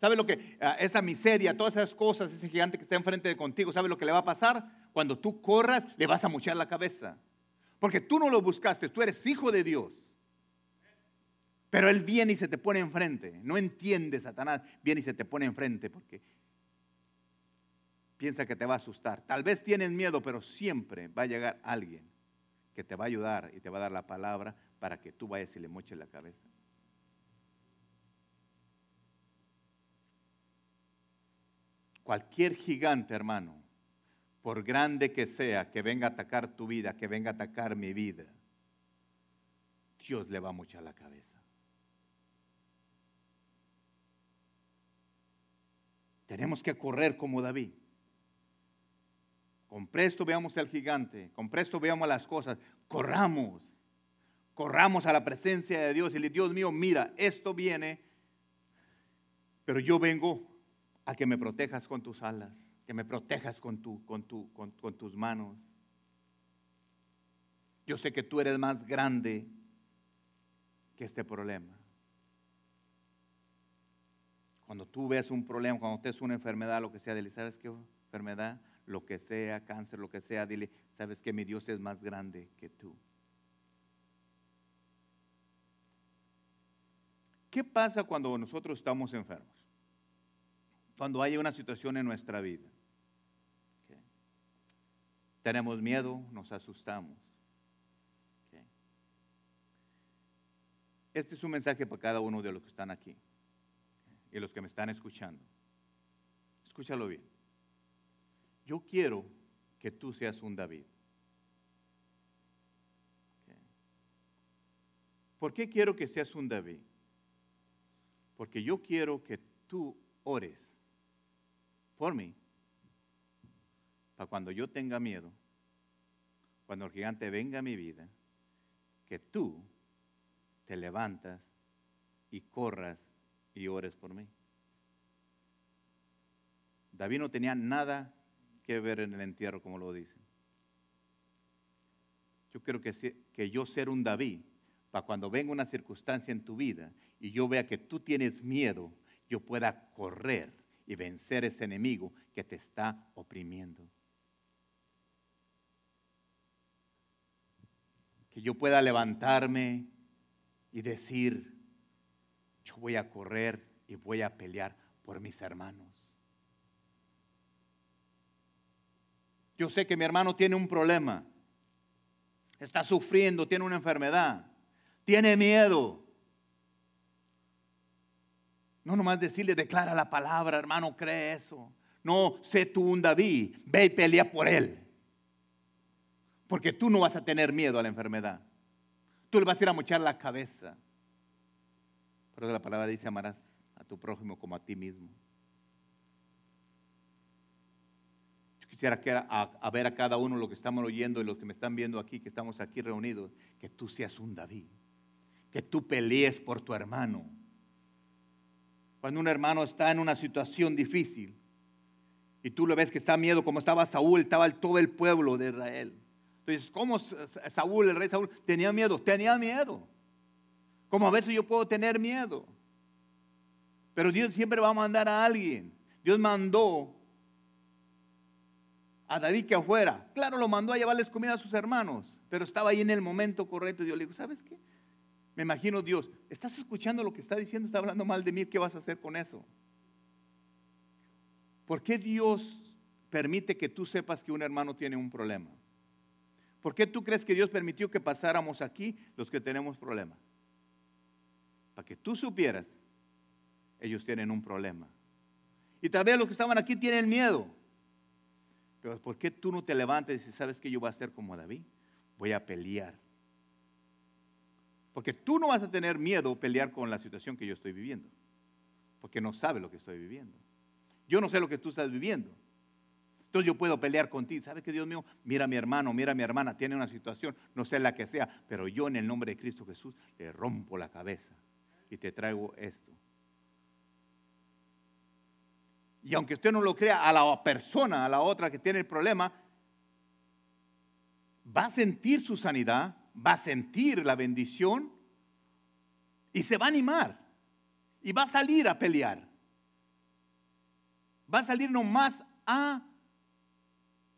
¿Sabe lo que, ah, esa miseria, todas esas cosas, ese gigante que está enfrente de contigo, ¿sabe lo que le va a pasar? Cuando tú corras, le vas a muchar la cabeza. Porque tú no lo buscaste, tú eres hijo de Dios. Pero Él viene y se te pone enfrente. No entiende, Satanás, viene y se te pone enfrente porque piensa que te va a asustar. Tal vez tienes miedo, pero siempre va a llegar alguien que te va a ayudar y te va a dar la palabra para que tú vayas y le moches la cabeza. Cualquier gigante, hermano, por grande que sea, que venga a atacar tu vida, que venga a atacar mi vida, Dios le va mucho a la cabeza. Tenemos que correr como David. Con presto veamos al gigante, con presto veamos las cosas, corramos, corramos a la presencia de Dios y le Dios mío, mira, esto viene, pero yo vengo a que me protejas con tus alas, que me protejas con, tu, con, tu, con, tus manos. Yo sé que tú eres más grande que este problema. Cuando tú ves un problema, cuando es una enfermedad, lo que sea, dile, ¿sabes qué enfermedad? Lo que sea, cáncer, lo que sea, dile, ¿sabes que mi Dios es más grande que tú? ¿Qué pasa cuando nosotros estamos enfermos? cuando hay una situación en nuestra vida. Tenemos miedo, nos asustamos. Este es un mensaje para cada uno de los que están aquí y los que me están escuchando. Escúchalo bien. Yo quiero que tú seas un David. ¿Por qué quiero que seas un David? Porque yo quiero que tú ores por mí, para cuando yo tenga miedo, cuando el gigante venga a mi vida, que tú te levantas y corras y ores por mí. David no tenía nada que ver en el entierro, como lo dicen. Yo quiero que, que yo ser un David, para cuando venga una circunstancia en tu vida y yo vea que tú tienes miedo, yo pueda correr y vencer ese enemigo que te está oprimiendo. Que yo pueda levantarme y decir, yo voy a correr y voy a pelear por mis hermanos. Yo sé que mi hermano tiene un problema. Está sufriendo, tiene una enfermedad. Tiene miedo. No nomás decirle, declara la palabra, hermano, cree eso. No, sé tú un David, ve y pelea por él. Porque tú no vas a tener miedo a la enfermedad. Tú le vas a ir a mochar la cabeza. Pero la palabra dice, amarás a tu prójimo como a ti mismo. Yo quisiera que a, ver a cada uno lo que estamos oyendo y los que me están viendo aquí, que estamos aquí reunidos, que tú seas un David. Que tú pelees por tu hermano cuando un hermano está en una situación difícil y tú lo ves que está miedo, como estaba Saúl, estaba todo el pueblo de Israel. ¿Cómo Saúl, el rey Saúl, tenía miedo? Tenía miedo. Como a veces yo puedo tener miedo. Pero Dios siempre va a mandar a alguien. Dios mandó a David que afuera. Claro, lo mandó a llevarles comida a sus hermanos, pero estaba ahí en el momento correcto. Dios le dijo, ¿sabes qué? Me imagino Dios, ¿estás escuchando lo que está diciendo? Está hablando mal de mí, ¿qué vas a hacer con eso? ¿Por qué Dios permite que tú sepas que un hermano tiene un problema? ¿Por qué tú crees que Dios permitió que pasáramos aquí los que tenemos problemas? Para que tú supieras, ellos tienen un problema. Y tal vez los que estaban aquí tienen miedo. Pero ¿por qué tú no te levantas y dices, sabes que yo voy a ser como David? Voy a pelear porque tú no vas a tener miedo pelear con la situación que yo estoy viviendo. Porque no sabes lo que estoy viviendo. Yo no sé lo que tú estás viviendo. Entonces yo puedo pelear contigo. ¿Sabes que Dios mío? Mira a mi hermano, mira a mi hermana, tiene una situación, no sé la que sea, pero yo en el nombre de Cristo Jesús le rompo la cabeza y te traigo esto. Y aunque usted no lo crea, a la persona, a la otra que tiene el problema, va a sentir su sanidad, va a sentir la bendición y se va a animar y va a salir a pelear. Va a salir nomás a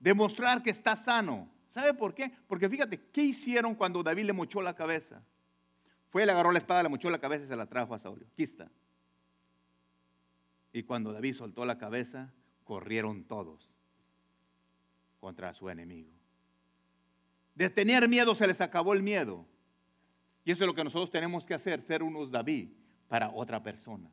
demostrar que está sano. ¿Sabe por qué? Porque fíjate, ¿qué hicieron cuando David le mochó la cabeza? Fue, le agarró la espada, le mochó la cabeza y se la trajo a Saúl. Aquí está. Y cuando David soltó la cabeza, corrieron todos contra su enemigo. De tener miedo se les acabó el miedo. Y eso es lo que nosotros tenemos que hacer, ser unos David para otra persona.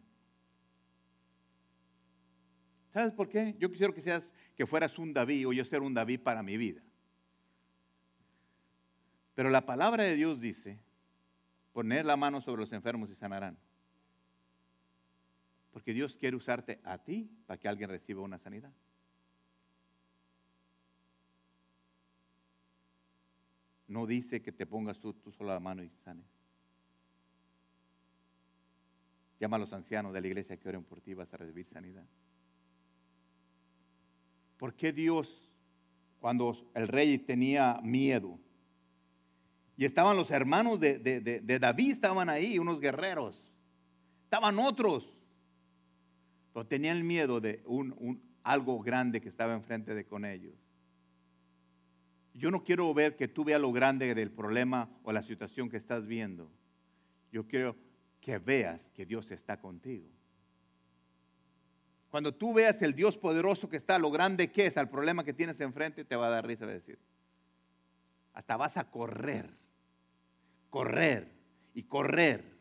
¿Sabes por qué? Yo quisiera que seas que fueras un David o yo ser un David para mi vida. Pero la palabra de Dios dice, poner la mano sobre los enfermos y sanarán. Porque Dios quiere usarte a ti para que alguien reciba una sanidad. no dice que te pongas tú, solo la mano y sanes. Llama a los ancianos de la iglesia que oren por ti, vas a recibir sanidad. ¿Por qué Dios, cuando el rey tenía miedo, y estaban los hermanos de, David, estaban ahí, unos guerreros, estaban otros, pero tenían miedo de un, algo grande que estaba enfrente de con ellos. Yo no quiero ver que tú veas lo grande del problema o la situación que estás viendo. Yo quiero que veas que Dios está contigo. Cuando tú veas el Dios poderoso que está, lo grande que es al problema que tienes enfrente, te va a dar risa de decir. Hasta vas a correr, correr y correr.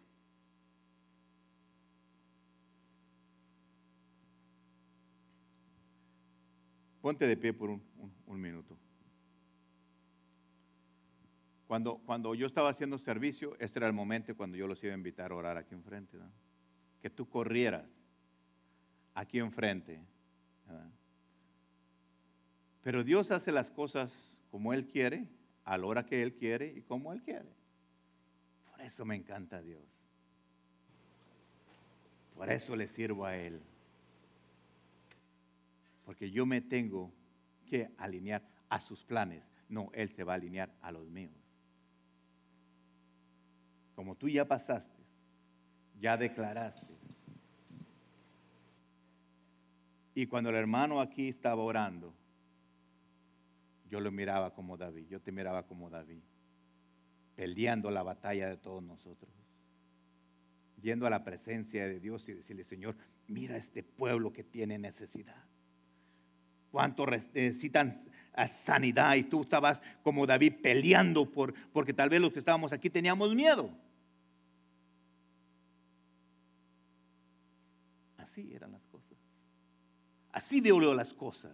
Ponte de pie por un, minuto. Cuando, cuando yo estaba haciendo servicio, este era el momento cuando yo los iba a invitar a orar aquí enfrente. Que tú corrieras aquí enfrente. Pero Dios hace las cosas como Él quiere, a la hora que Él quiere y como Él quiere. Por eso me encanta Dios. Por eso le sirvo a Él. Porque yo me tengo que alinear a sus planes. No, Él se va a alinear a los míos como tú ya pasaste, ya declaraste. Y cuando el hermano aquí estaba orando, yo lo miraba como David, yo te miraba como David, peleando la batalla de todos nosotros, yendo a la presencia de Dios y decirle, Señor, mira este pueblo que tiene necesidad. cuántos necesitan sanidad y tú estabas como David peleando por, porque tal vez los que estábamos aquí teníamos miedo. Así eran las. Así veo las cosas.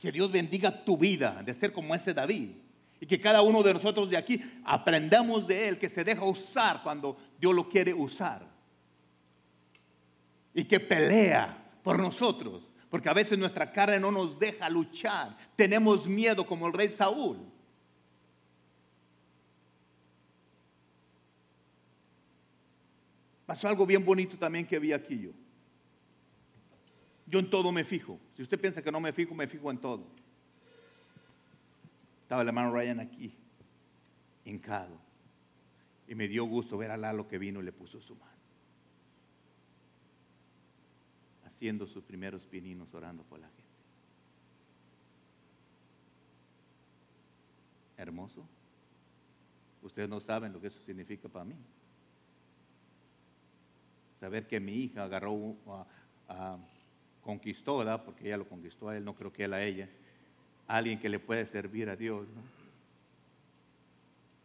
Que Dios bendiga tu vida de ser como ese David. Y que cada uno de nosotros de aquí aprendamos de él, que se deja usar cuando Dios lo quiere usar. Y que pelea por nosotros. Porque a veces nuestra carne no nos deja luchar. Tenemos miedo como el rey Saúl. Pasó algo bien bonito también que vi aquí yo. Yo en todo me fijo. Si usted piensa que no me fijo, me fijo en todo. Estaba el hermano Ryan aquí, hincado. Y me dio gusto ver a Lalo que vino y le puso su mano. Haciendo sus primeros pininos orando por la gente. Hermoso. Ustedes no saben lo que eso significa para mí. Saber que mi hija agarró, a- conquistó. Porque ella lo conquistó a él, no creo que él a ella. Alguien que le puede servir a Dios.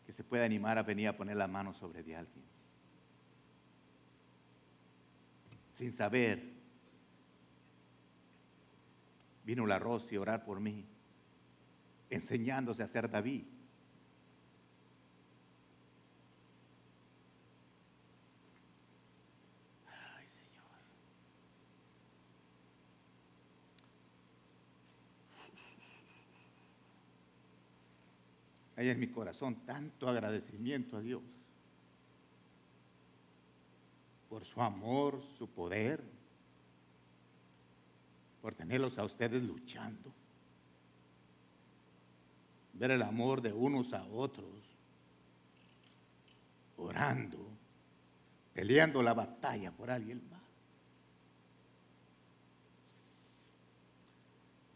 Que se puede animar a venir a poner la mano sobre de alguien. Sin saber. Vino la Rosy a orar por mí, enseñándose a ser David. Ay, Señor. Hay en mi corazón tanto agradecimiento a Dios por su amor, su poder, por tenerlos a ustedes luchando, ver el amor de unos a otros, orando, peleando la batalla por alguien más.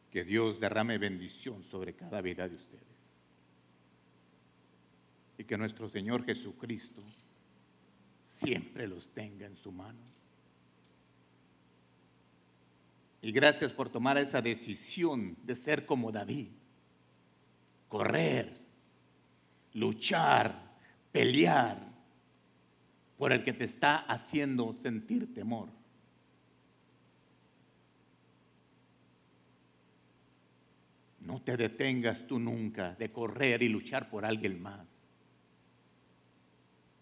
Que Dios derrame bendición sobre cada vida de ustedes. Que nuestro Señor Jesucristo siempre los tenga en su mano. Y gracias por tomar esa decisión de ser como David. Correr, luchar, pelear por el que te está haciendo sentir temor. No te detengas tú nunca de correr y luchar por alguien más.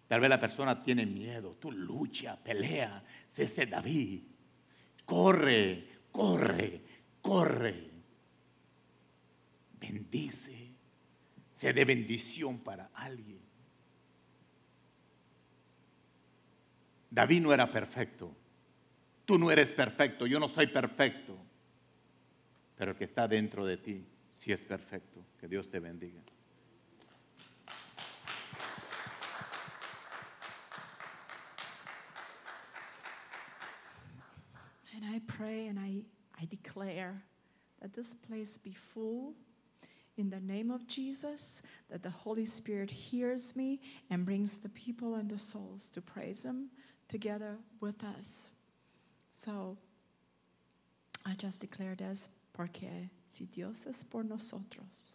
Tal vez la persona tiene miedo, tú lucha, pelea, sé ese David. Corre, corre, corre. Bendice, sé de bendición para alguien. David no era perfecto. Tú no eres perfecto, yo no soy perfecto. Pero el que está dentro de ti sí es perfecto. Que Dios te bendiga. And I pray and I, I declare that this place be full in the name of Jesus, that the Holy Spirit hears me and brings the people and the souls to praise Him together with us. So I just declare this porque si Dios es por nosotros,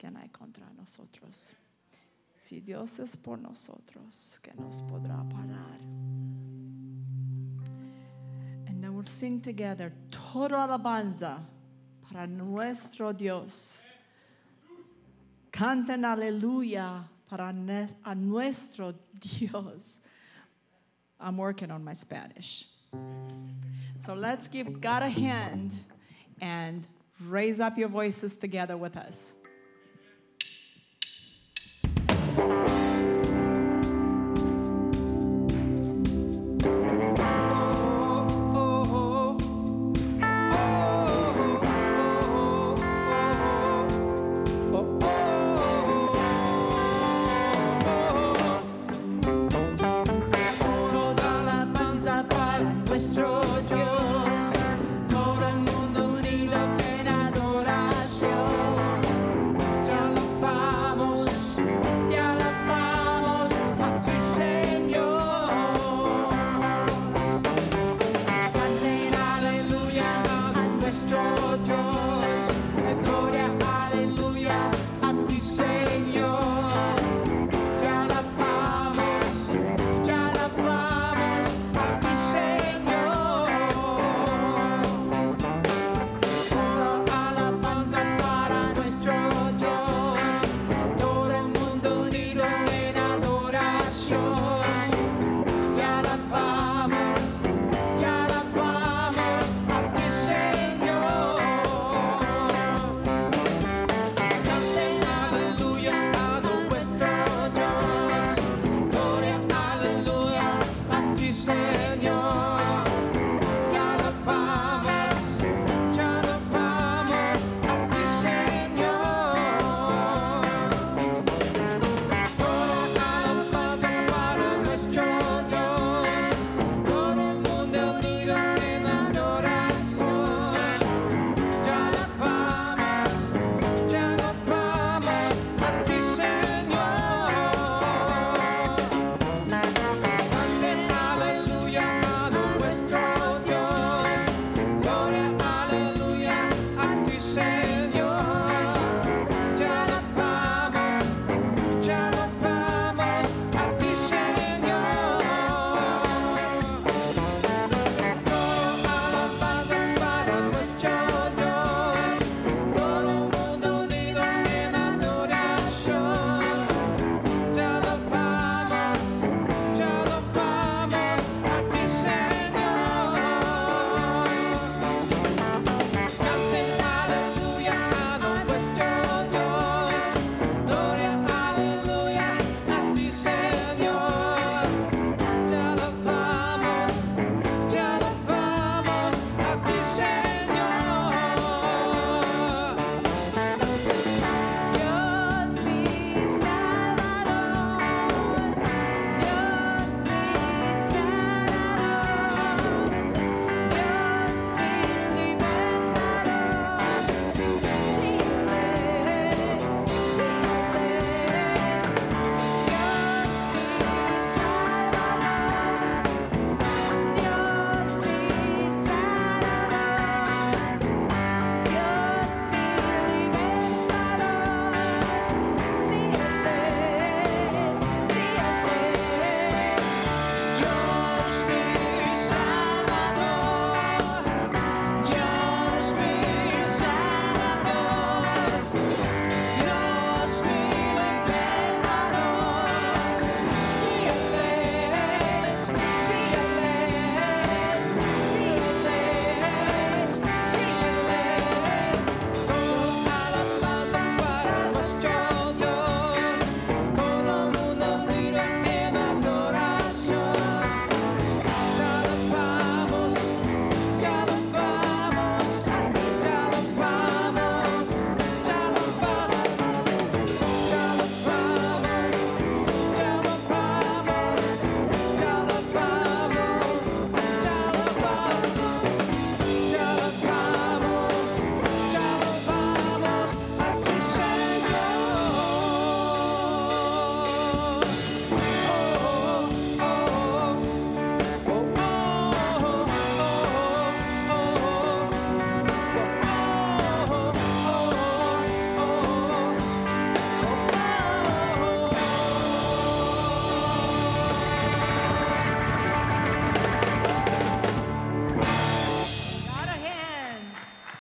¿quién hay contra nosotros? Si Dios es por nosotros, ¿qué nos podrá parar? we'll sing together todo alabanza para nuestro Dios. Canten aleluya para ne- a nuestro Dios. I'm working on my Spanish. So let's give God a hand and raise up your voices together with us.